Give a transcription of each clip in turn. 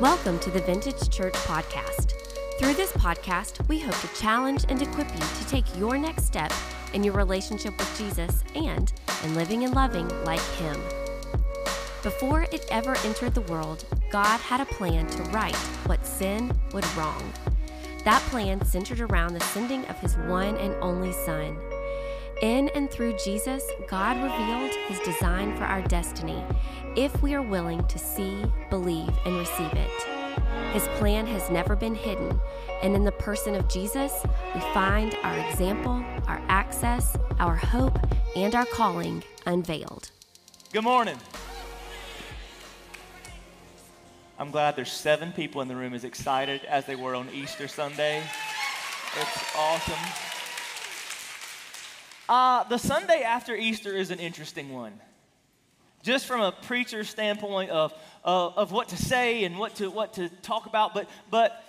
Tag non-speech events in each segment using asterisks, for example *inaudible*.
Welcome to the Vintage Church Podcast. Through this podcast, we hope to challenge and equip you to take your next step in your relationship with Jesus and in living and loving like Him. Before it ever entered the world, God had a plan to right what sin would wrong. That plan centered around the sending of His one and only Son. In and through Jesus, God revealed His design for our destiny if we are willing to see, believe, and receive it. His plan has never been hidden, and in the person of Jesus, we find our example, our access, our hope, and our calling unveiled. Good morning. I'm glad there's seven people in the room as excited as they were on Easter Sunday. It's awesome. Uh, the Sunday after Easter is an interesting one. Just from a preacher's standpoint of, of, of what to say and what to, what to talk about, but, but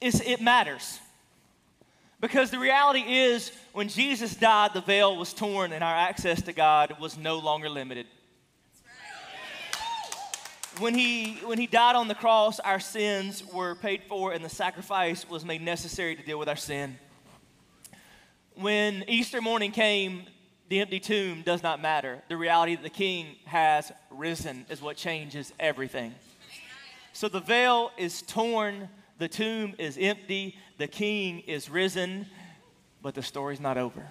it matters. Because the reality is, when Jesus died, the veil was torn and our access to God was no longer limited when he, when he died on the cross, our sins were paid for and the sacrifice was made necessary to deal with our sin. When Easter morning came, the empty tomb does not matter. The reality that the king has risen is what changes everything. So the veil is torn, the tomb is empty, the king is risen, but the story's not over.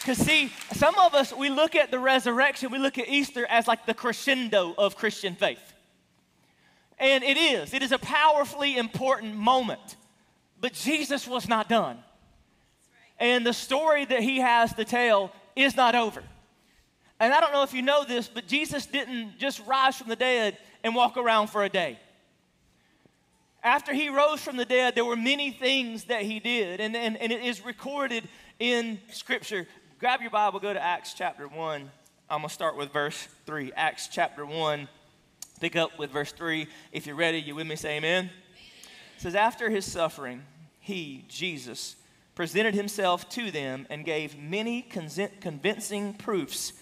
Because, see, some of us, we look at the resurrection, we look at Easter as like the crescendo of Christian faith. And it is, it is a powerfully important moment. But Jesus was not done. And the story that he has to tell is not over. And I don't know if you know this, but Jesus didn't just rise from the dead and walk around for a day. After he rose from the dead, there were many things that he did, and, and, and it is recorded in Scripture grab your Bible, go to Acts chapter 1. I'm going to start with verse 3. Acts chapter 1, pick up with verse 3. If you're ready, you with me? Say amen. It says, After his suffering, he, Jesus, presented himself to them and gave many convincing proofs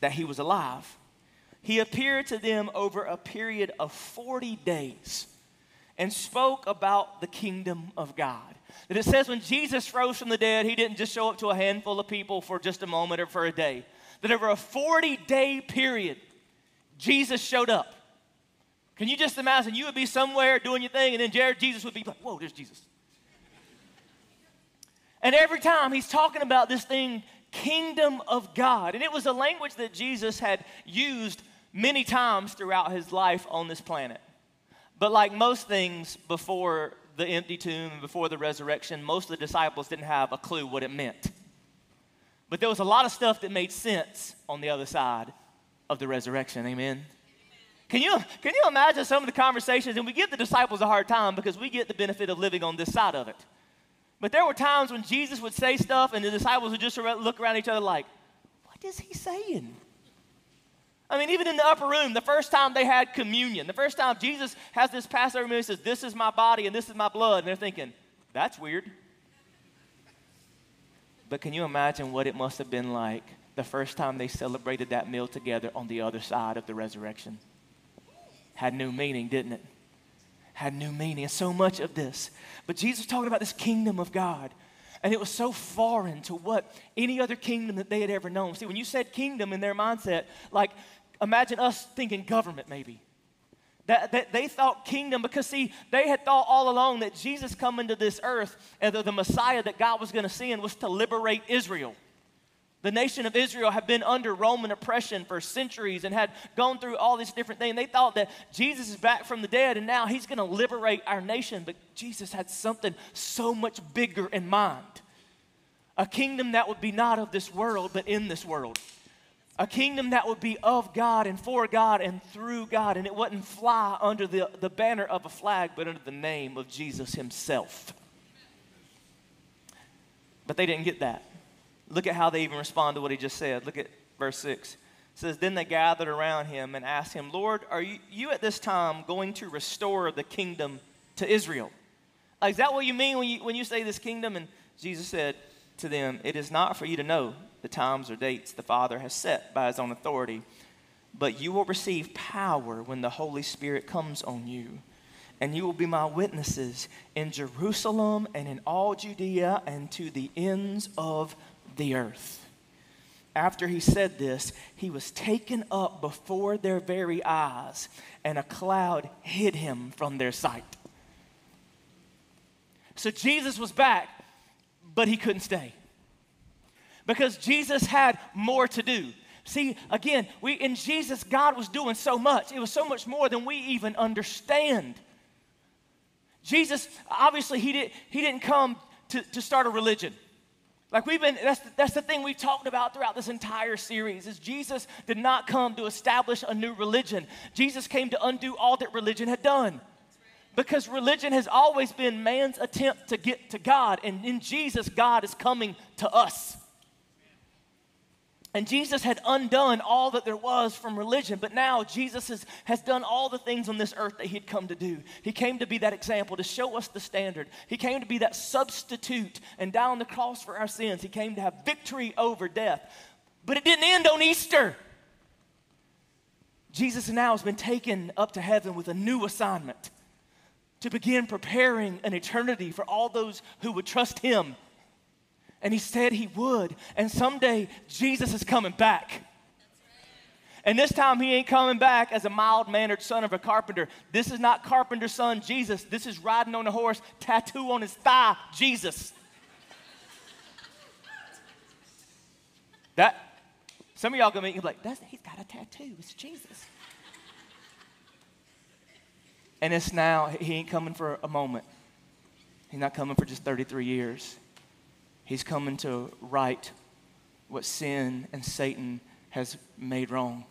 that he was alive. He appeared to them over a period of 40 days and spoke about the kingdom of God that it says when Jesus rose from the dead, he didn't just show up to a handful of people for just a moment or for a day. That over a 40 day period, Jesus showed up. Can you just imagine? You would be somewhere doing your thing, and then Jared, Jesus would be like, Whoa, there's Jesus. And every time he's talking about this thing, kingdom of God. And it was a language that Jesus had used many times throughout his life on this planet. But like most things before the empty tomb and before the resurrection, most of the disciples didn't have a clue what it meant. But there was a lot of stuff that made sense on the other side of the resurrection. Amen. Can you, can you imagine some of the conversations? And we give the disciples a hard time because we get the benefit of living on this side of it. But there were times when Jesus would say stuff and the disciples would just look around each other like, what is he saying? I mean, even in the upper room, the first time they had communion, the first time Jesus has this Passover meal, he says, This is my body and this is my blood. And they're thinking, That's weird. But can you imagine what it must have been like the first time they celebrated that meal together on the other side of the resurrection? Had new meaning, didn't it? Had new meaning. And so much of this. But Jesus was talking about this kingdom of God. And it was so foreign to what any other kingdom that they had ever known. See, when you said kingdom in their mindset, like imagine us thinking government maybe. That, that they thought kingdom because see they had thought all along that jesus coming to this earth and the, the messiah that god was going to send was to liberate israel the nation of israel had been under roman oppression for centuries and had gone through all these different things they thought that jesus is back from the dead and now he's going to liberate our nation but jesus had something so much bigger in mind a kingdom that would be not of this world but in this world a kingdom that would be of God and for God and through God, and it wouldn't fly under the, the banner of a flag, but under the name of Jesus Himself. But they didn't get that. Look at how they even respond to what He just said. Look at verse 6. It says, Then they gathered around Him and asked Him, Lord, are you, you at this time going to restore the kingdom to Israel? Is that what you mean when you, when you say this kingdom? And Jesus said to them, It is not for you to know the times or dates the Father has set by his own authority. but you will receive power when the Holy Spirit comes on you. And you will be my witnesses in Jerusalem and in all Judea and to the ends of the earth. After he said this, he was taken up before their very eyes, and a cloud hid him from their sight. So Jesus was back, but he couldn't stay because Jesus had more to do. See, again, we in Jesus, God was doing so much. It was so much more than we even understand. Jesus, obviously, he, did, he didn't come to, to start a religion. Like we've been, that's, that's the thing we've talked about throughout this entire series is Jesus did not come to establish a new religion. Jesus came to undo all that religion had done. Because religion has always been man's attempt to get to God, and in Jesus, God is coming to us. And Jesus had undone all that there was from religion, but now Jesus has, has done all the things on this earth that he had come to do. He came to be that example, to show us the standard. He came to be that substitute and die on the cross for our sins. He came to have victory over death. But it didn't end on Easter. Jesus now has been taken up to heaven with a new assignment to begin preparing an eternity for all those who would trust him and he said he would. And someday Jesus is coming back. And this time he ain't coming back as a mild mannered son of a carpenter. This is not carpenter's son Jesus. This is riding on a horse, tattoo on his thigh, Jesus. That some of y'all gonna be like, That's, he's got a tattoo. It's Jesus. And it's now, he ain't coming for a moment. He's not coming for just 33 years. He's coming to right what sin and Satan has made wrong,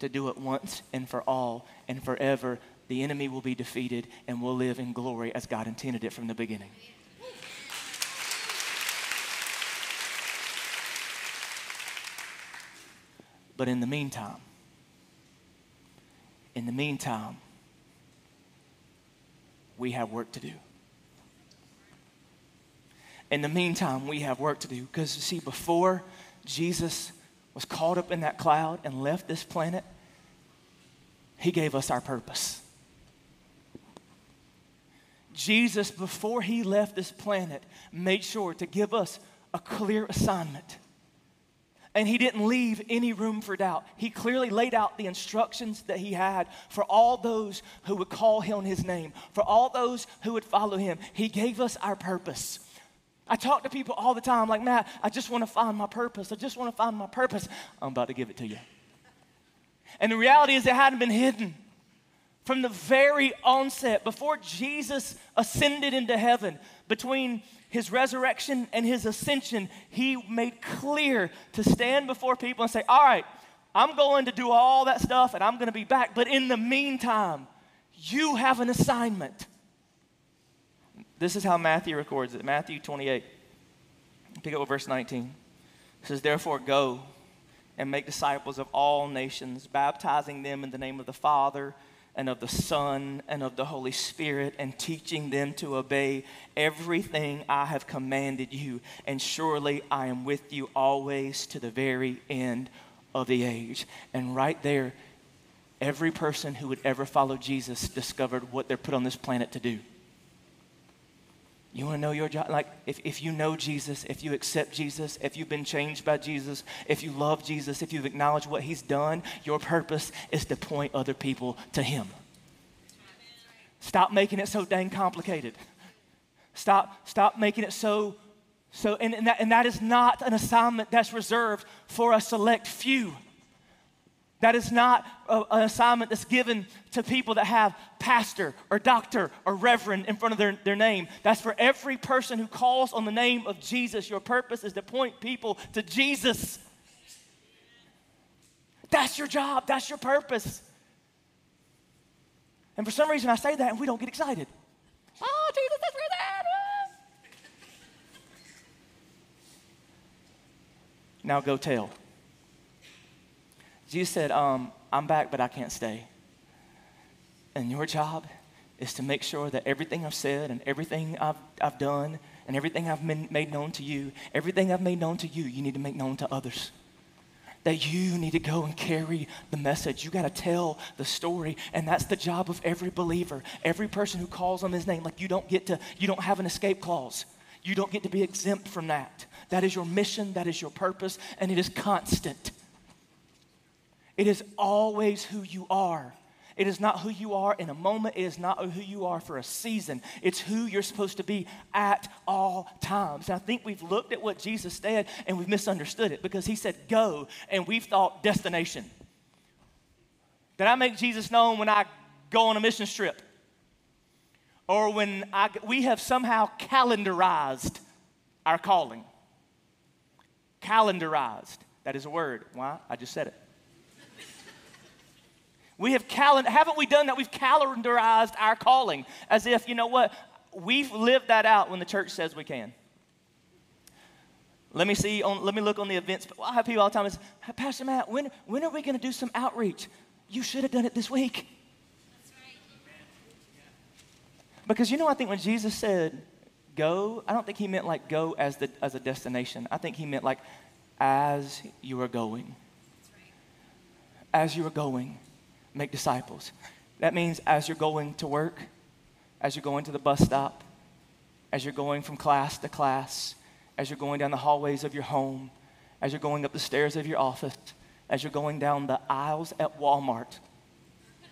to do it once and for all and forever. The enemy will be defeated and we'll live in glory as God intended it from the beginning. But in the meantime, in the meantime, we have work to do. In the meantime, we have work to do. Because, you see, before Jesus was caught up in that cloud and left this planet, he gave us our purpose. Jesus, before he left this planet, made sure to give us a clear assignment. And he didn't leave any room for doubt. He clearly laid out the instructions that he had for all those who would call him his name, for all those who would follow him. He gave us our purpose. I talk to people all the time, like, Matt, I just want to find my purpose. I just want to find my purpose. I'm about to give it to you. And the reality is, it hadn't been hidden. From the very onset, before Jesus ascended into heaven, between his resurrection and his ascension, he made clear to stand before people and say, All right, I'm going to do all that stuff and I'm going to be back. But in the meantime, you have an assignment. This is how Matthew records it Matthew 28. Pick up with verse 19. It says, Therefore, go and make disciples of all nations, baptizing them in the name of the Father and of the Son and of the Holy Spirit, and teaching them to obey everything I have commanded you. And surely I am with you always to the very end of the age. And right there, every person who would ever follow Jesus discovered what they're put on this planet to do. You want to know your job? Like, if, if you know Jesus, if you accept Jesus, if you've been changed by Jesus, if you love Jesus, if you've acknowledged what he's done, your purpose is to point other people to him. Stop making it so dang complicated. Stop, stop making it so, so, and, and, that, and that is not an assignment that's reserved for a select few. That is not a, an assignment that's given to people that have pastor or doctor or reverend in front of their, their name. That's for every person who calls on the name of Jesus. Your purpose is to point people to Jesus. That's your job, that's your purpose. And for some reason, I say that and we don't get excited. Oh, Jesus, that's where that. Now go tell. Jesus said, um, I'm back, but I can't stay. And your job is to make sure that everything I've said and everything I've, I've done and everything I've made known to you, everything I've made known to you, you need to make known to others. that you need to go and carry the message. You got to tell the story. And that's the job of every believer, every person who calls on his name. Like you don't get to, you don't have an escape clause. You don't get to be exempt from that. That is your mission, that is your purpose, and it is constant. It is always who you are. It is not who you are in a moment. It is not who you are for a season. It's who you're supposed to be at all times. And I think we've looked at what Jesus said and we've misunderstood it because he said go and we've thought destination. Did I make Jesus known when I go on a mission trip? Or when I, we have somehow calendarized our calling? Calendarized. That is a word. Why? I just said it. We have haven't we done that? We've calendarized our calling as if, you know what, we've lived that out when the church says we can. Let me see, on, let me look on the events. I have people all the time say, Pastor Matt, when, when are we going to do some outreach? You should have done it this week. Because you know, I think when Jesus said go, I don't think he meant like go as, the, as a destination. I think he meant like as you are going. As you are going make disciples. That means as you're going to work, as you're going to the bus stop, as you're going from class to class, as you're going down the hallways of your home, as you're going up the stairs of your office, as you're going down the aisles at Walmart, *laughs*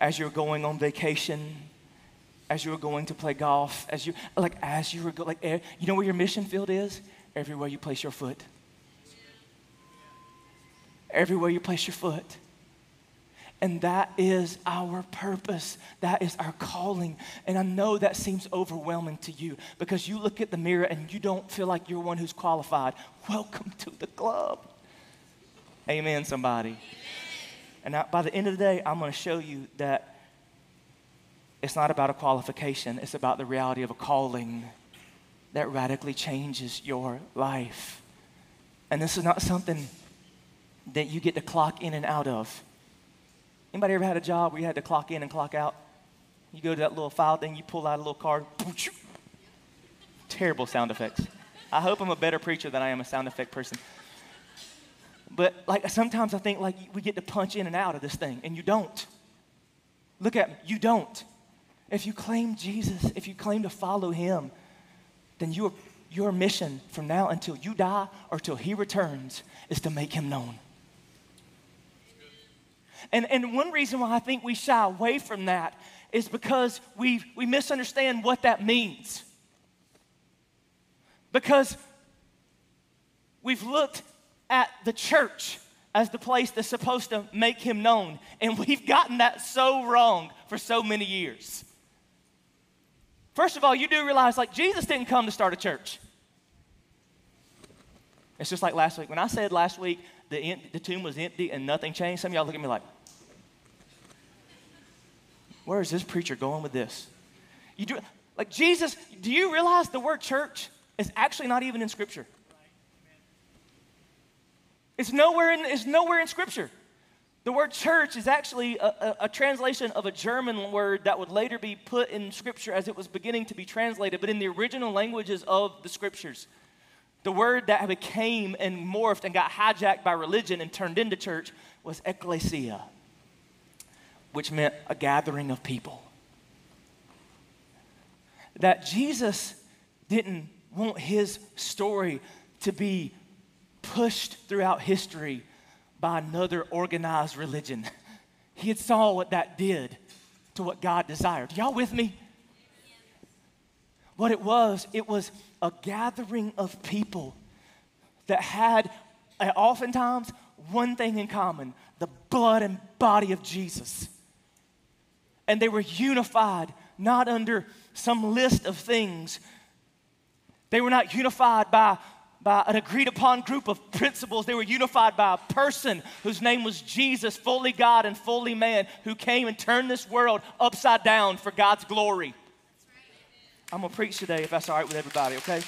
as you're going on vacation, as you're going to play golf, as you like as you were go, like eh, you know where your mission field is? Everywhere you place your foot everywhere you place your foot. And that is our purpose. That is our calling. And I know that seems overwhelming to you because you look at the mirror and you don't feel like you're one who's qualified. Welcome to the club. Amen, somebody. And by the end of the day, I'm going to show you that it's not about a qualification, it's about the reality of a calling that radically changes your life. And this is not something that you get to clock in and out of. Anybody ever had a job where you had to clock in and clock out? You go to that little file thing, you pull out a little card. Terrible sound effects. I hope I'm a better preacher than I am a sound effect person. But like sometimes I think like we get to punch in and out of this thing, and you don't. Look at me, you don't. If you claim Jesus, if you claim to follow him, then your, your mission from now until you die or till he returns is to make him known. And, and one reason why I think we shy away from that is because we, we misunderstand what that means. Because we've looked at the church as the place that's supposed to make him known, and *laughs* we've gotten that so wrong for so many years. First of all, you do realize like Jesus didn't come to start a church. It's just like last week. When I said last week the, the tomb was empty and nothing changed, some of y'all look at me like, where is this preacher going with this? You do, like Jesus, do you realize the word church is actually not even in Scripture? It's nowhere in, it's nowhere in Scripture. The word church is actually a, a, a, translation of a German word that would later be put in Scripture as it was beginning to be translated, but in the original languages of the Scriptures. The word that became and morphed and got hijacked by religion and turned into church was ecclesia which meant a gathering of people. That Jesus didn't want his story to be pushed throughout history by another organized religion. *laughs* He had saw what that did to what God desired. Y'all with me? What it was, it was a gathering of people that had uh, oftentimes one thing in common the blood and body of Jesus and they were unified, not under some list of things. They were not unified by, by an agreed upon group of principles. They were unified by a person whose name was Jesus, fully God and fully man, who came and turned this world upside down for God's glory. I'm going to preach today if that's all right with everybody, okay?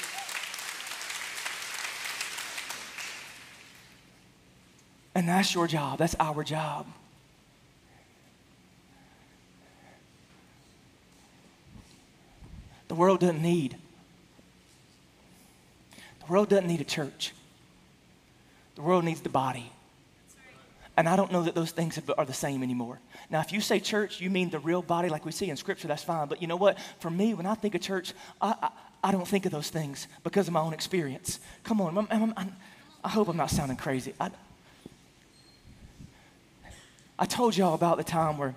And that's your job. That's our job. World doesn't need. The world doesn't need a church. The world needs the body. And I don't know that those things are the same anymore. Now, if you say church, you mean the real body like we see in Scripture, that's fine. But you know what? For me, when I think of church, I, I, I don't think of those things because of my own experience. Come on, I'm, I'm, I'm, i hope I'm not sounding crazy. I, I told y'all about the time where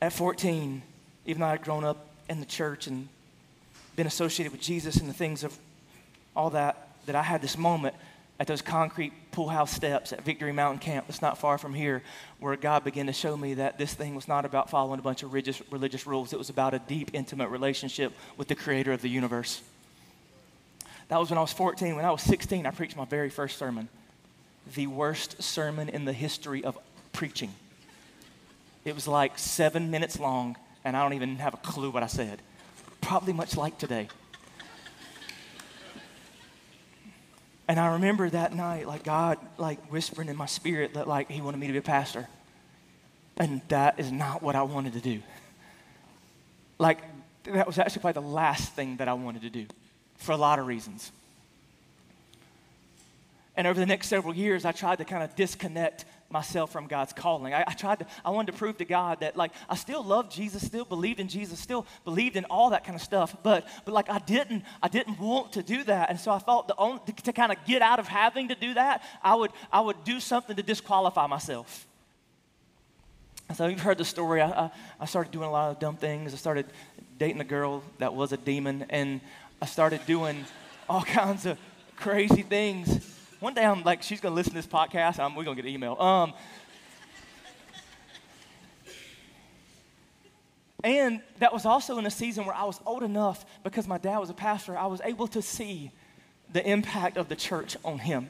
at 14, even though I'd grown up in the church and been associated with Jesus and the things of all that, that I had this moment at those concrete pool house steps at Victory Mountain Camp, that's not far from here, where God began to show me that this thing was not about following a bunch of religious, religious rules. It was about a deep, intimate relationship with the creator of the universe. That was when I was 14. When I was 16, I preached my very first sermon. The worst sermon in the history of preaching. It was like seven minutes long, and I don't even have a clue what I said. Probably much like today. And I remember that night, like God, like whispering in my spirit that like He wanted me to be a pastor. And that is not what I wanted to do. Like, that was actually probably the last thing that I wanted to do for a lot of reasons. And over the next several years, I tried to kind of disconnect myself from God's calling. I, I, tried to, I wanted to prove to God that like I still loved Jesus, still believed in Jesus, still believed in all that kind of stuff, but but like I didn't, I didn't want to do that. And so I thought the only to, to kind of get out of having to do that, I would I would do something to disqualify myself. So you've heard the story. I, I, I started doing a lot of dumb things. I started dating a girl that was a demon, and I started doing all *laughs* kinds of crazy things one day I'm like, she's going to listen to this podcast. We're going to get an email. Um, and that was also in a season where I was old enough because my dad was a pastor, I was able to see the impact of the church on him.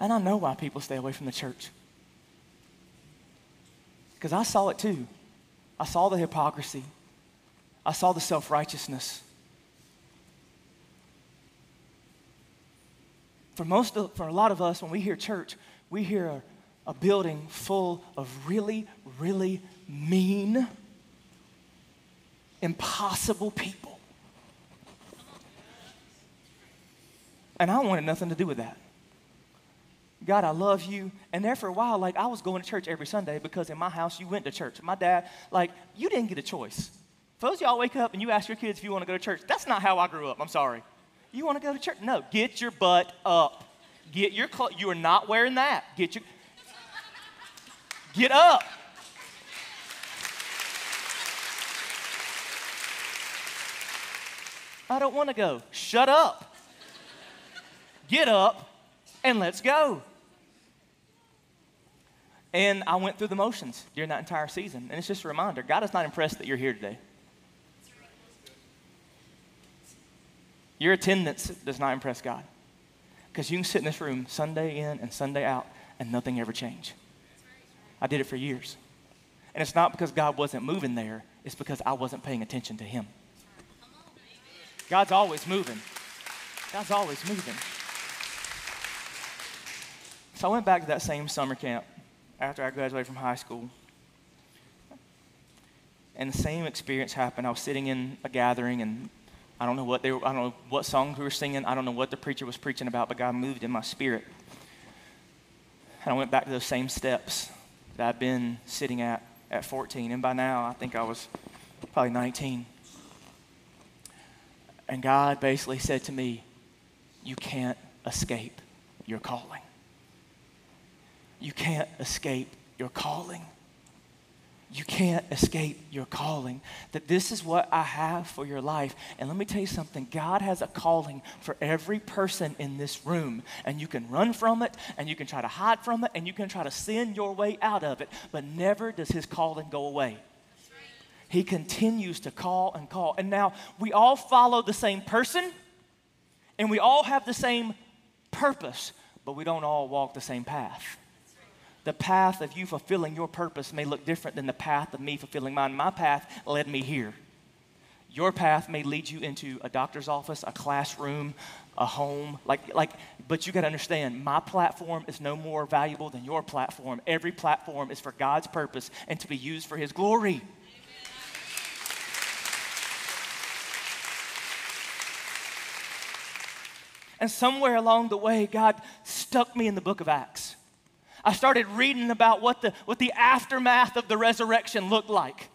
And I know why people stay away from the church. Because I saw it too. I saw the hypocrisy. I saw the self righteousness. For most of, for a lot of us, when we hear church, we hear a, a building full of really, really mean, impossible people. And I wanted nothing to do with that. God, I love you. And there for a while, like I was going to church every Sunday because in my house you went to church. My dad, like, you didn't get a choice. For those y'all wake up and you ask your kids if you want to go to church, that's not how I grew up. I'm sorry. You want to go to church? No, get your butt up. Get your clothes. You are not wearing that. Get your Get up. I don't want to go. Shut up. Get up and let's go. And I went through the motions during that entire season. And it's just a reminder God is not impressed that you're here today. Your attendance does not impress God. Because you can sit in this room Sunday in and Sunday out and nothing ever change. I did it for years. And it's not because God wasn't moving there, it's because I wasn't paying attention to Him. God's always moving. God's always moving. So I went back to that same summer camp after I graduated from high school. And the same experience happened. I was sitting in a gathering and I don't know what they were, I don't know what songs we were singing. I don't know what the preacher was preaching about, but God moved in my spirit. And I went back to those same steps that I'd been sitting at at 14. And by now, I think I was probably 19. And God basically said to me, You can't escape your calling. You can't escape your calling. You can't escape your calling. That this is what I have for your life. And let me tell you something God has a calling for every person in this room. And you can run from it, and you can try to hide from it, and you can try to sin your way out of it. But never does his calling go away. He continues to call and call. And now we all follow the same person, and we all have the same purpose, but we don't all walk the same path the path of you fulfilling your purpose may look different than the path of me fulfilling mine. My path led me here. Your path may lead you into a doctor's office, a classroom, a home. Like, like, but you got to understand, my platform is no more valuable than your platform. Every platform is for God's purpose and to be used for His glory. And somewhere along the way, God stuck me in the book of Acts. I started reading about what the, what the aftermath of the resurrection looked like.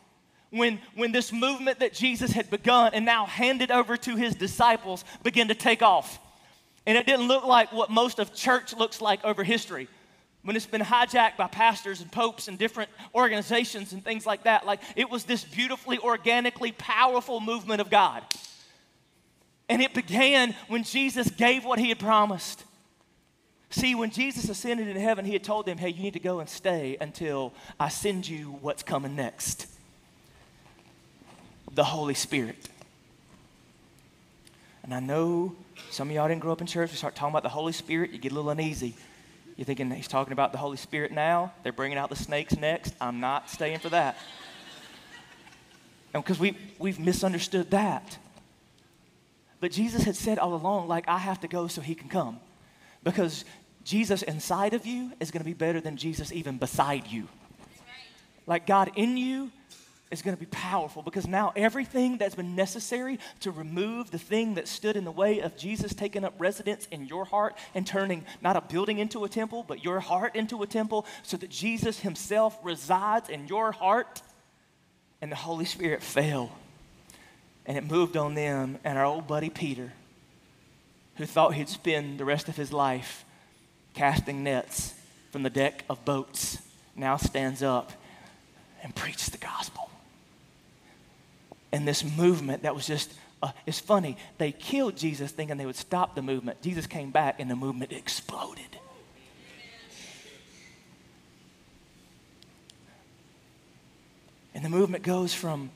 When, when this movement that Jesus had begun and now handed over to his disciples began to take off. And it didn't look like what most of church looks like over history. When it's been hijacked by pastors and popes and different organizations and things like that. Like it was this beautifully, organically powerful movement of God. And it began when Jesus gave what he had promised. See, when Jesus ascended into heaven, he had told them, hey, you need to go and stay until I send you what's coming next the Holy Spirit. And I know some of y'all didn't grow up in church. We start talking about the Holy Spirit, you get a little uneasy. You're thinking he's talking about the Holy Spirit now. They're bringing out the snakes next. I'm not staying for that. And because we, we've misunderstood that. But Jesus had said all along, like, I have to go so he can come. Because Jesus inside of you is going to be better than Jesus even beside you. Like, God in you is going to be powerful because now everything that's been necessary to remove the thing that stood in the way of Jesus taking up residence in your heart and turning not a building into a temple, but your heart into a temple so that Jesus himself resides in your heart and the Holy Spirit fell and it moved on them and our old buddy Peter, who thought he'd spend the rest of his life casting nets from the deck of boats, now stands up and preaches the gospel. And this movement that was just, uh, it's funny, they killed Jesus thinking they would stop the movement. Jesus came back and the movement exploded. And the movement goes from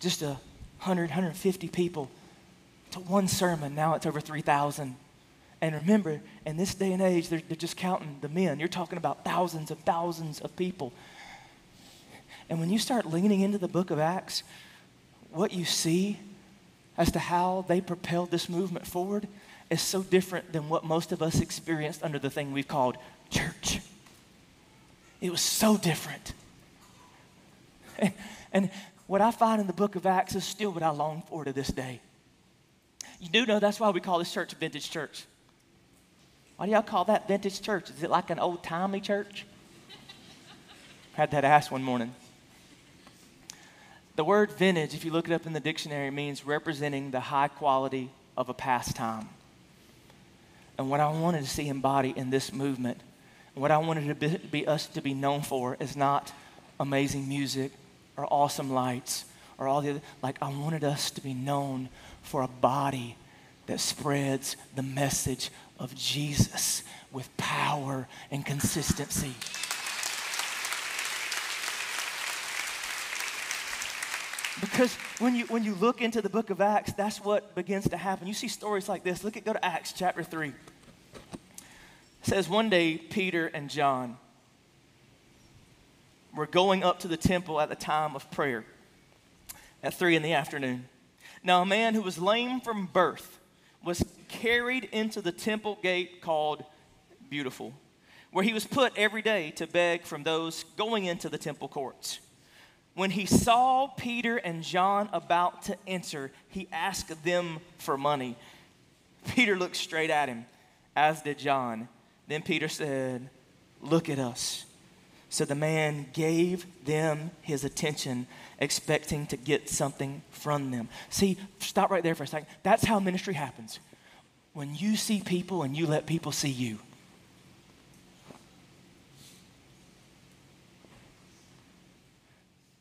just a 100, 150 people to one sermon. Now it's over 3,000. And remember, in this day and age, they're, they're just counting the men. You're talking about thousands and thousands of people. And when you start leaning into the book of Acts, what you see as to how they propelled this movement forward is so different than what most of us experienced under the thing we've called church. It was so different. And, *laughs* and what I find in the book of Acts is still what I long for to this day. You do know that's why we call this church vintage church. Why do y'all call that vintage church? Is it like an old timey church? *laughs* Had that asked one morning. The word vintage, if you look it up in the dictionary, means representing the high quality of a past time. And what I wanted to see embodied in this movement, what I wanted to be, be us to be known for, is not amazing music or awesome lights or all the other. Like, I wanted us to be known for a body that spreads the message of Jesus with power and consistency. Because when you, when you look into the book of Acts, that's what begins to happen. You see stories like this. Look at, go to Acts chapter 3. It says, One day, Peter and John were going up to the temple at the time of prayer at 3 in the afternoon. Now, a man who was lame from birth was carried into the temple gate called Beautiful, where he was put every day to beg from those going into the temple courts. When he saw Peter and John about to enter, he asked them for money. Peter looked straight at him, as did John. Then Peter said, Look at us. So the man gave them his attention, expecting to get something from them. See, stop right there for a second. That's how ministry happens. When you see people and you let people see you.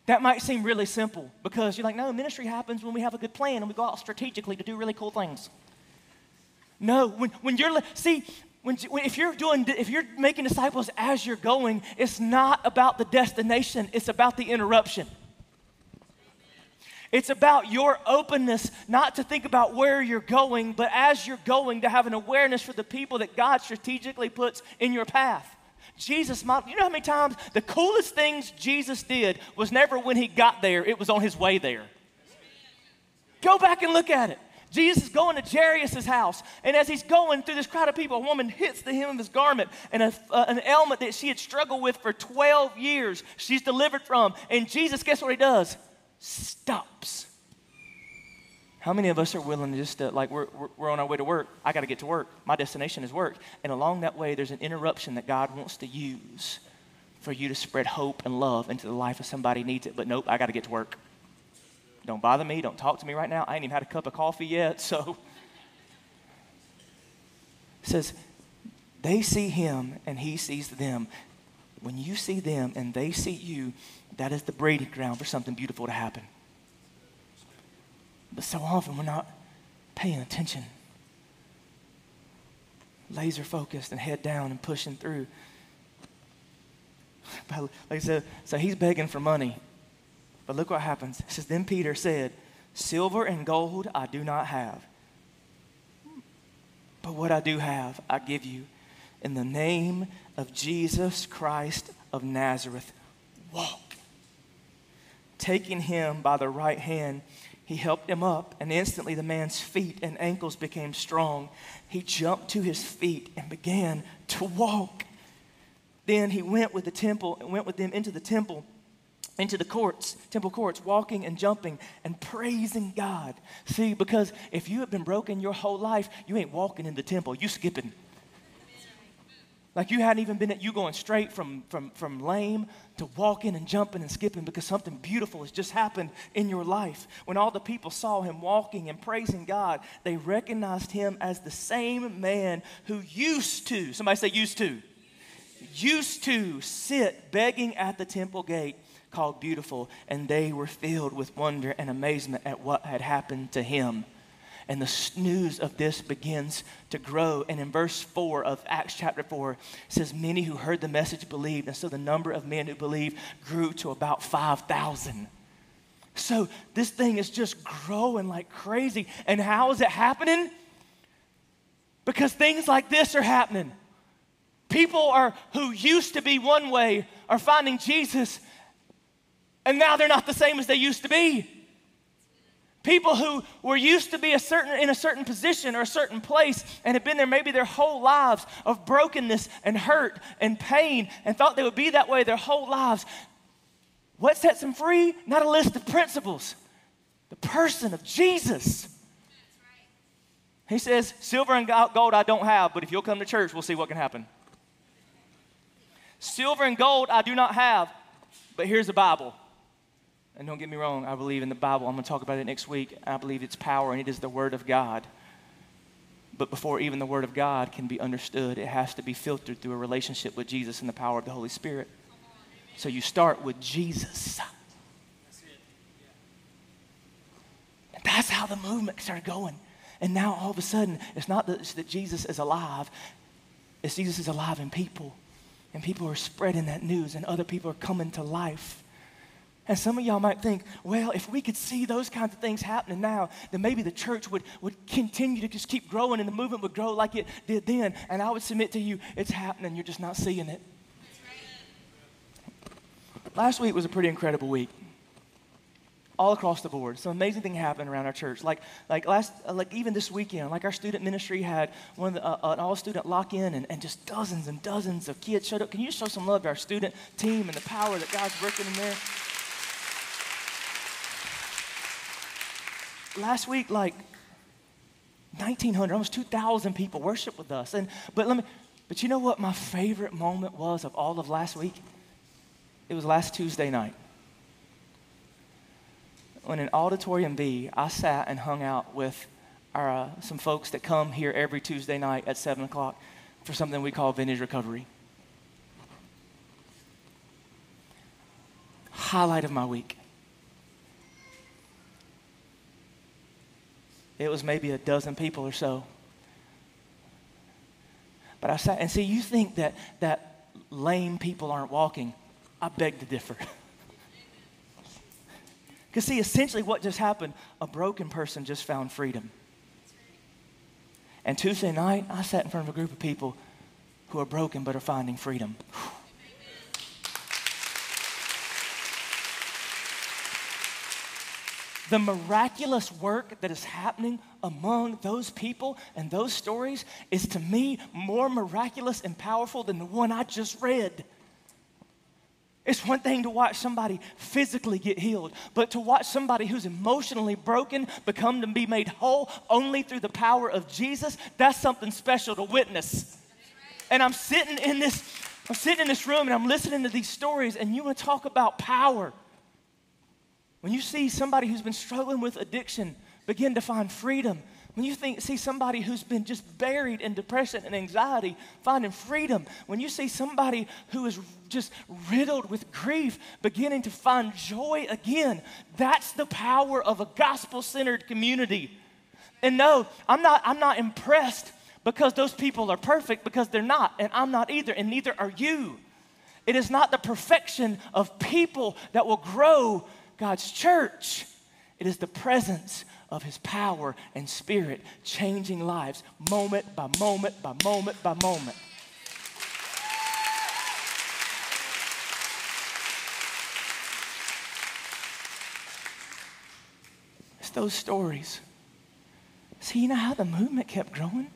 That might seem really simple because you're like, no, ministry happens when we have a good plan and we go out strategically to do really cool things. No, when, when you're, see, when, if you're doing if you're making disciples as you're going it's not about the destination it's about the interruption. It's about your openness not to think about where you're going but as you're going to have an awareness for the people that god strategically puts in your path. Jesus you know how many times the coolest things jesus did was never when he got there it was on his way there. Go back and look at it Jesus is going to Jairus' house, and as he's going through this crowd of people, a woman hits the hem of his garment, and a, uh, an ailment that she had struggled with for 12 years, she's delivered from. And Jesus, guess what he does? Stops. How many of us are willing to just, to, like, we're, we're on our way to work. I got to get to work. My destination is work. And along that way, there's an interruption that God wants to use for you to spread hope and love into the life of somebody needs it. But nope, I got to get to work. Don't bother me. Don't talk to me right now. I ain't even had a cup of coffee yet. So, it says, they see him and he sees them. When you see them and they see you, that is the breeding ground for something beautiful to happen. But so often we're not paying attention, laser focused and head down and pushing through. But *laughs* like I said, so he's begging for money. But look what happens. It says, Then Peter said, Silver and gold I do not have. But what I do have, I give you. In the name of Jesus Christ of Nazareth, walk. Taking him by the right hand, he helped him up, and instantly the man's feet and ankles became strong. He jumped to his feet and began to walk. Then he went with the temple and went with them into the temple, into the courts, temple courts, walking and jumping and praising God. See, because if you have been broken your whole life, you ain't walking in the temple, you skipping. Like you hadn't even been, you going straight from, from, from lame to walking and jumping and skipping because something beautiful has just happened in your life. When all the people saw him walking and praising God, they recognized him as the same man who used to, somebody say used to, used to sit begging at the temple gate called Beautiful, and they were filled with wonder and amazement at what had happened to him and the news of this begins to grow. And in verse 4 of Acts chapter 4, it says, Many who heard the message believed. And so the number of men who believed grew to about 5,000. So this thing is just growing like crazy. And how is it happening? Because things like this are happening. People are who used to be one way are finding Jesus, and now they're not the same as they used to be. People who were used to be a certain, in a certain position or a certain place and had been there maybe their whole lives of brokenness and hurt and pain and thought they would be that way their whole lives. What sets them free? Not a list of principles, the person of Jesus. He says, Silver and gold I don't have, but if you'll come to church, we'll see what can happen. Silver and gold I do not have, but here's the Bible. And don't get me wrong, I believe in the Bible. I'm going to talk about it next week. I believe it's power and it is the Word of God. But before even the Word of God can be understood, it has to be filtered through a relationship with Jesus and the power of the Holy Spirit. So you start with Jesus. And that's how the movement started going. And now all of a sudden, it's not that, it's that Jesus is alive, it's Jesus is alive in people. And people are spreading that news, and other people are coming to life. And some of y'all might think, well, if we could see those kinds of things happening now, then maybe the church would, would continue to just keep growing and the movement would grow like it did then. And I would submit to you, it's happening, you're just not seeing it. Last week was a pretty incredible week. All across the board. Some amazing thing happened around our church. Like, like last, uh, like even this weekend, like our student ministry had one of the, uh, an all-student lock-in, and, and just dozens and dozens of kids showed up. Can you show some love to our student team and the power that God's working in there? Last week, like 1,900, almost 2,000 people worship with us. And, but, let me, but you know what my favorite moment was of all of last week? It was last Tuesday night. When in Auditorium B, I sat and hung out with our, uh, some folks that come here every Tuesday night at 7 o'clock for something we call Vintage Recovery. Highlight of my week. It was maybe a dozen people or so. But I sat and see, you think that, that lame people aren't walking. I beg to differ. *laughs* Because, see, essentially what just happened, a broken person just found freedom. And Tuesday night, I sat in front of a group of people who are broken but are finding freedom. Whew. The miraculous work that is happening among those people and those stories is to me more miraculous and powerful than the one I just read. It's one thing to watch somebody physically get healed, but to watch somebody who's emotionally broken become to be made whole only through the power of Jesus, that's something special to witness. And I'm sitting in this, I'm sitting in this room and I'm listening to these stories, and you want to talk about power. When you see somebody who's been struggling with addiction begin to find freedom, when you think, see somebody who's been just buried in depression and anxiety finding freedom, when you see somebody who is just riddled with grief beginning to find joy again, that's the power of a gospel centered community. And no, I'm not, I'm not impressed because those people are perfect, because they're not, and I'm not either, and neither are you. It is not the perfection of people that will grow God's church, it is the presence of his power and spirit changing lives moment by moment by moment by moment. It's those stories. See, you know how the movement kept growing?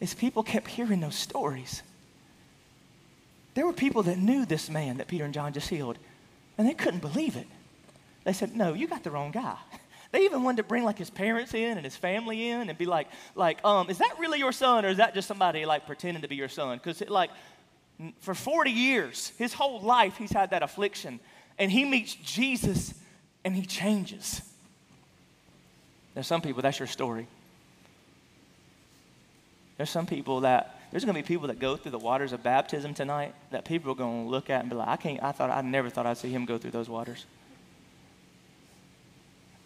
Is people kept hearing those stories. There were people that knew this man that Peter and John just healed, and they couldn't believe it. They said, No, you got the wrong guy. *laughs* They even wanted to bring like his parents in and his family in and be like, like, um, is that really your son or is that just somebody like pretending to be your son? Because like for 40 years, his whole life, he's had that affliction. And he meets Jesus and he changes. There's some people, that's your story. There's some people that, there's going to be people that go through the waters of baptism tonight that people are going to look at and be like, I can't, I thought, I never thought I'd see him go through those waters.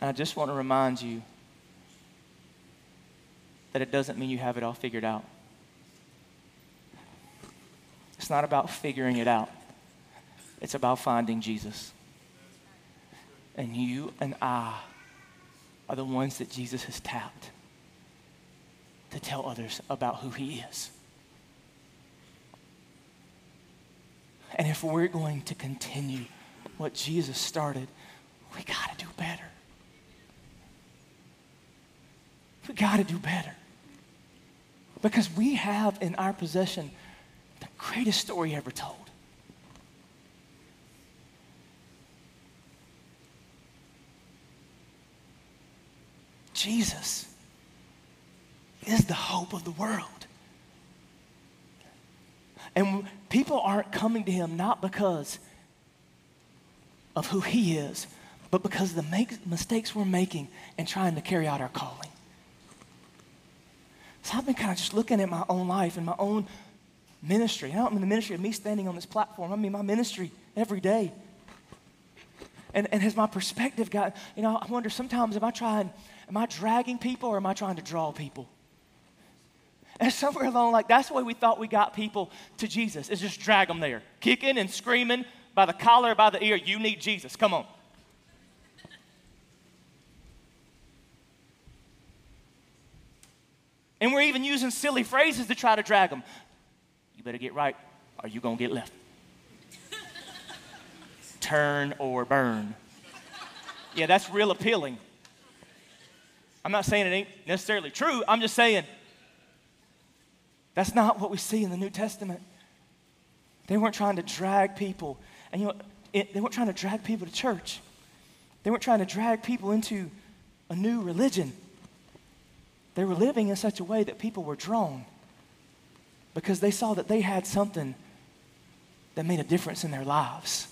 And I just want to remind you that it doesn't mean you have it all figured out. It's not about figuring it out, it's about finding Jesus. And you and I are the ones that Jesus has tapped to tell others about who he is. And if we're going to continue what Jesus started, we got to do better. We got to do better. Because we have in our possession the greatest story ever told. Jesus is the hope of the world. And people aren't coming to him not because of who he is, but because of the make, mistakes we're making in trying to carry out our calling. So I've been kind of just looking at my own life and my own ministry. I don't mean the ministry of me standing on this platform, I mean my ministry every day. And, and has my perspective got, you know, I wonder sometimes am I trying, am I dragging people or am I trying to draw people? And somewhere along, like that's the way we thought we got people to Jesus, is just drag them there, kicking and screaming by the collar, by the ear, you need Jesus, come on. And we're even using silly phrases to try to drag them. You better get right, or you're going to get left. *laughs* Turn or burn. Yeah, that's real appealing. I'm not saying it ain't necessarily true. I'm just saying that's not what we see in the New Testament. They weren't trying to drag people. And you know, it, they weren't trying to drag people to church. They weren't trying to drag people into a new religion. They were living in such a way that people were drawn because they saw that they had something that made a difference in their lives.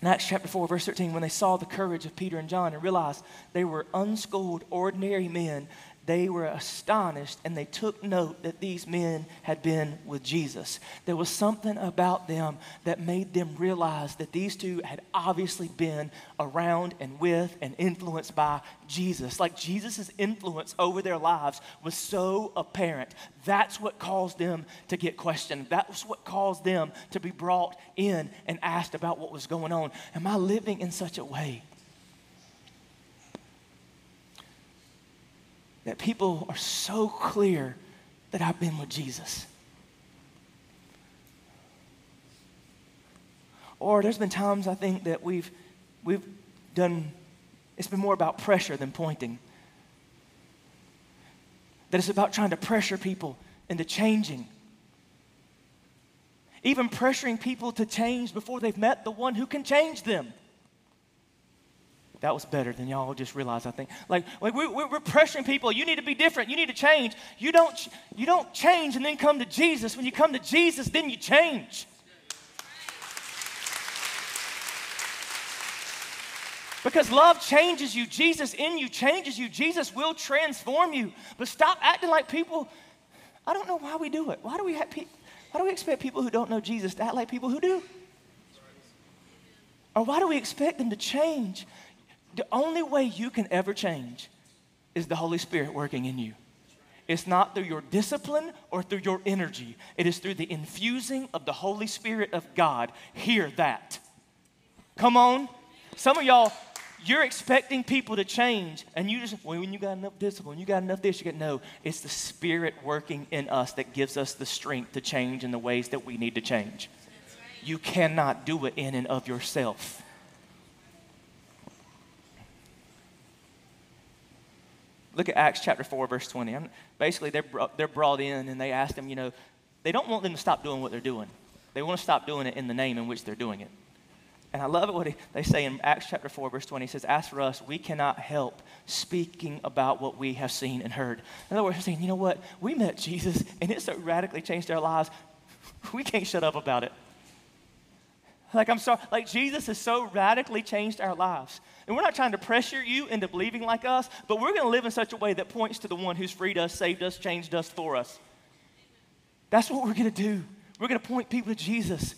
In Acts chapter 4, verse 13, when they saw the courage of Peter and John and realized they were unschooled, ordinary men they were astonished and they took note that these men had been with Jesus. There was something about them that made them realize that these two had obviously been around and with and influenced by Jesus. Like Jesus' influence over their lives was so apparent. That's what caused them to get questioned. That's what caused them to be brought in and asked about what was going on. Am I living in such a way that people are so clear that I've been with Jesus. Or there's been times I think that we've, we've done, it's been more about pressure than pointing. That it's about trying to pressure people into changing. even pressuring people to change before they've met the one who can change them. That was better than y'all just realized, I think. Like, like we, we're pressuring people, you need to be different, you need to change. You don't, you don't change and then come to Jesus. When you come to Jesus, then you change. Because love changes you. Jesus in you changes you. Jesus will transform you. But stop acting like people. I don't know why we do it. Why do we have pe- why do we expect people who don't know Jesus to act like people who do? Or why do we expect them to change? The only way you can ever change is the Holy Spirit working in you. It's not through your discipline or through your energy. It is through the infusing of the Holy Spirit of God. Hear that. Come on. Some of y'all, you're expecting people to change, and you just, well, when you got enough discipline, you got enough this, you get, no, it's the Spirit working in us that gives us the strength to change in the ways that we need to change. You cannot do it in and of yourself. Look at Acts chapter 4, verse 20. I'm, basically, they're, they're brought in and they ask them, you know, they don't want them to stop doing what they're doing. They want to stop doing it in the name in which they're doing it. And I love it what he, they say in Acts chapter 4, verse 20. He says, As for us, we cannot help speaking about what we have seen and heard. In other words, they're saying, you know what? We met Jesus and it so radically changed our lives. We can't shut up about it. Like, I'm sorry, like Jesus has so radically changed our lives. And we're not trying to pressure you into believing like us, but we're going to live in such a way that points to the one who's freed us, saved us, changed us for us. That's what we're going to do. We're going to point people to Jesus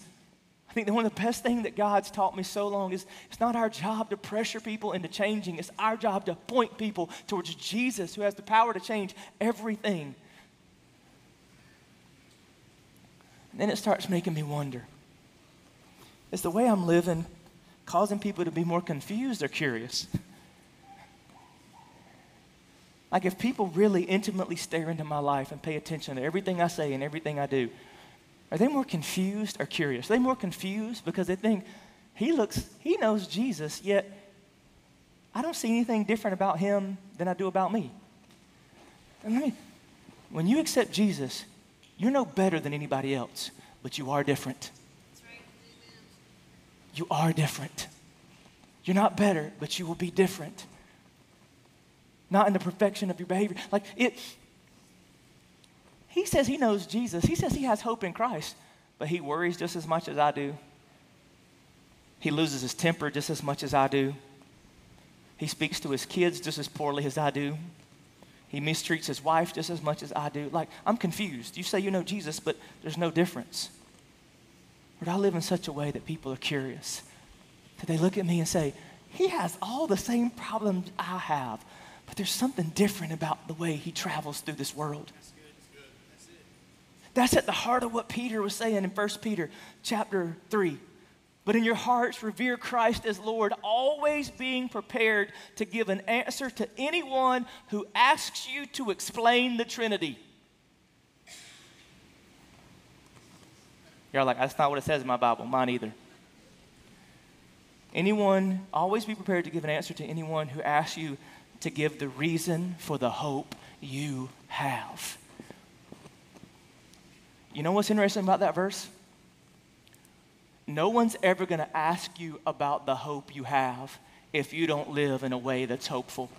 I think that one of the best things that God's taught me so long is it's not our job to pressure people into changing. It's our job to point people towards Jesus who has the power to change everything. And then it starts making me wonder. Is the way I'm living causing people to be more confused or curious? *laughs* like if people really intimately stare into my life and pay attention to everything I say and everything I do, are they more confused or curious? Are they more confused because they think he looks, he knows Jesus, yet I don't see anything different about him than I do about me. I mean, when you accept Jesus, you're no better than anybody else, but you are different. You are different. You're not better, but you will be different. Not in the perfection of your behavior. Like it, he says he knows Jesus. He says he has hope in Christ, but he worries just as much as I do. He loses his temper just as much as I do. He speaks to his kids just as poorly as I do. He mistreats his wife just as much as I do. Like, I'm confused. You say you know Jesus, but there's no difference. But I live in such a way that people are curious. That they look at me and say, He has all the same problems I have, but there's something different about the way he travels through this world. That's at the heart of what Peter was saying in 1 Peter chapter 3. But in your hearts, revere Christ as Lord, always being prepared to give an answer to anyone who asks you to explain the Trinity. You're like, that's not what it says in my Bible. Mine either. Anyone, always be prepared to give an answer to anyone who asks you to give the reason for the hope you have. You know what's interesting about that verse? No one's ever going to ask you about the hope you have if you don't live in a way that's hopeful.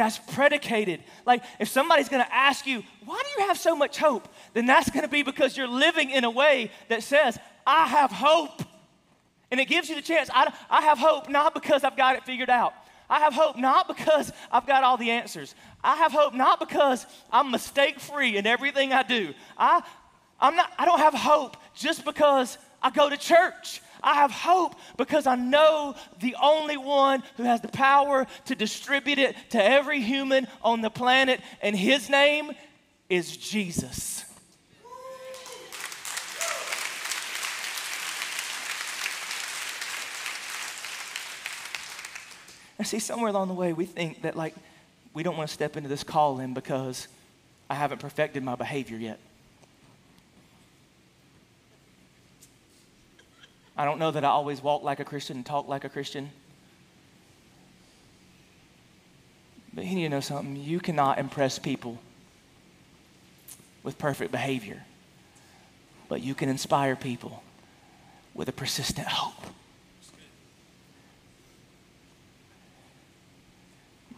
That's predicated. Like, if somebody's to ask you, why do you have so much hope? Then that's to be because you're living in a way that says, I have hope. And it gives you the chance. I, I have hope not because I've got it figured out. I have hope not because I've got all the answers. I have hope not because I'm mistake free in everything I do. I, I'm not, I don't have hope just because I go to church. I have hope because I know the only one who has the power to distribute it to every human on the planet, and his name is Jesus. And see, somewhere along the way, we think that, like, we don't want to step into this calling because I haven't perfected my behavior yet. I don't know that I always walk like a Christian and talk like a Christian. But you need to know something. You cannot impress people with perfect behavior, but you can inspire people with a persistent hope.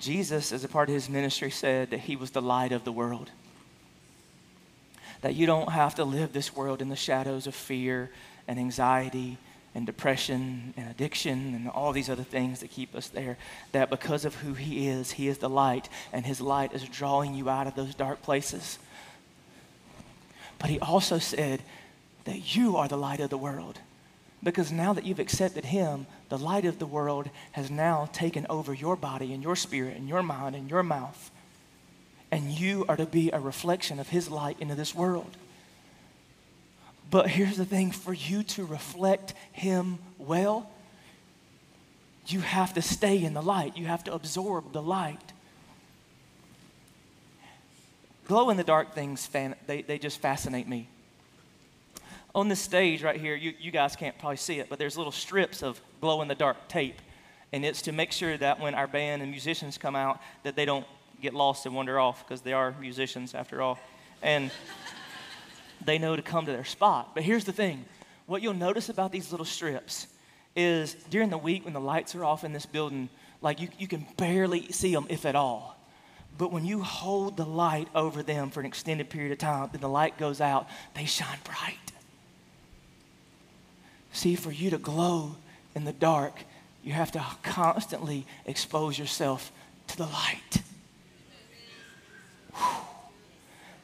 Jesus, as a part of his ministry, said that he was the light of the world. That you don't have to live this world in the shadows of fear and anxiety and depression and addiction and all these other things that keep us there. That because of who he is, he is the light, and his light is drawing you out of those dark places. But he also said that you are the light of the world. Because now that you've accepted Him, the light of the world has now taken over your body and your spirit and your mind and your mouth. And you are to be a reflection of His light into this world. But here's the thing for you to reflect Him well, you have to stay in the light, you have to absorb the light. Glow in the dark things, they, they just fascinate me on this stage right here, you, you guys can't probably see it, but there's little strips of glow in the dark tape. And it's to make sure that when our band and musicians come out, that they don't get lost and wander off because they are musicians after all. And they know to come to their spot. But here's the thing what you'll notice about these little strips is during the week when the lights are off in this building, like you, you can barely see them, if at all. But when you hold the light over them for an extended period of time, then the light goes out, they shine bright. See, for you to glow in the dark, you have to constantly expose yourself to the light.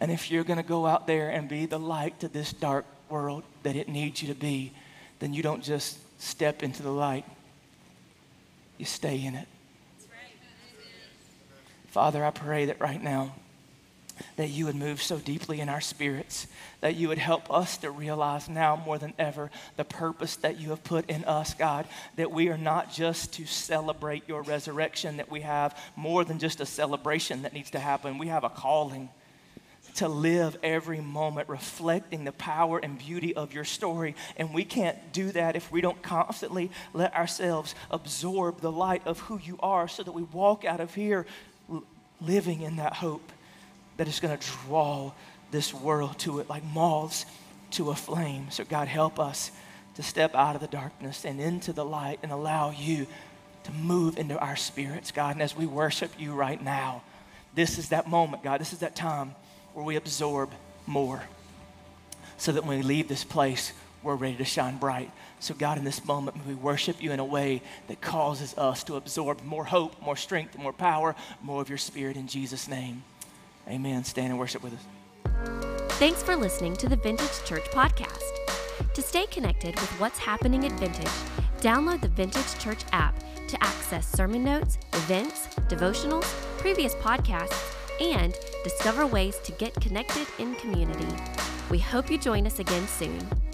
And if you're going to go out there and be the light to this dark world that it needs you to be, then you don't just step into the light, you stay in it. Father, I pray that right now that you would move so deeply in our spirits, that you would help us to realize now more than ever the purpose that you have put in us, God, that we are not just to celebrate your resurrection, that we have more than just a celebration that needs to happen. We have a calling to live every moment reflecting the power and beauty of your story. And we can't do that if we don't constantly let ourselves absorb the light of who you are so that we walk out of here living in that hope that is going to draw this world to it like moths to a flame. So, God, help us to step out of the darkness and into the light and allow you to move into our spirits, God. And as we worship you right now, this is that moment, God. This is that time where we absorb more so that when we leave this place, we're ready to shine bright. So, God, in this moment, we worship you in a way that causes us to absorb more hope, more strength, more power, more of your spirit in Jesus' name. Amen. Stand and worship with us. Thanks for listening to the Vintage Church Podcast. To stay connected with what's happening at Vintage, download the Vintage Church app to access sermon notes, events, devotionals, previous podcasts, and discover ways to get connected in community. We hope you join us again soon.